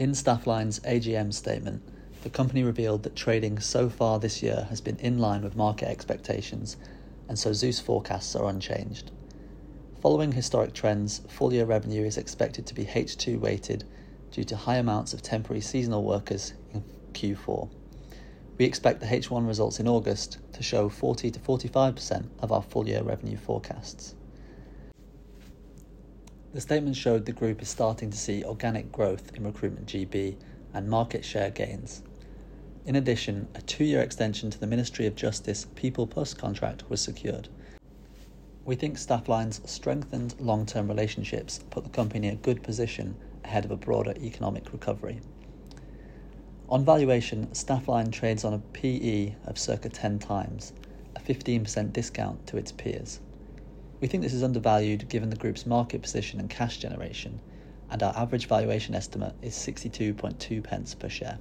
In Staffline's AGM statement, the company revealed that trading so far this year has been in line with market expectations, and so Zeus forecasts are unchanged. Following historic trends, full year revenue is expected to be H2 weighted due to high amounts of temporary seasonal workers in Q4. We expect the H1 results in August to show 40 to 45% of our full year revenue forecasts. The statement showed the group is starting to see organic growth in recruitment GB and market share gains. In addition, a two year extension to the Ministry of Justice People Plus contract was secured. We think Staffline's strengthened long term relationships put the company in a good position ahead of a broader economic recovery. On valuation, Staffline trades on a PE of circa 10 times, a 15% discount to its peers. We think this is undervalued given the group's market position and cash generation, and our average valuation estimate is 62.2 pence per share.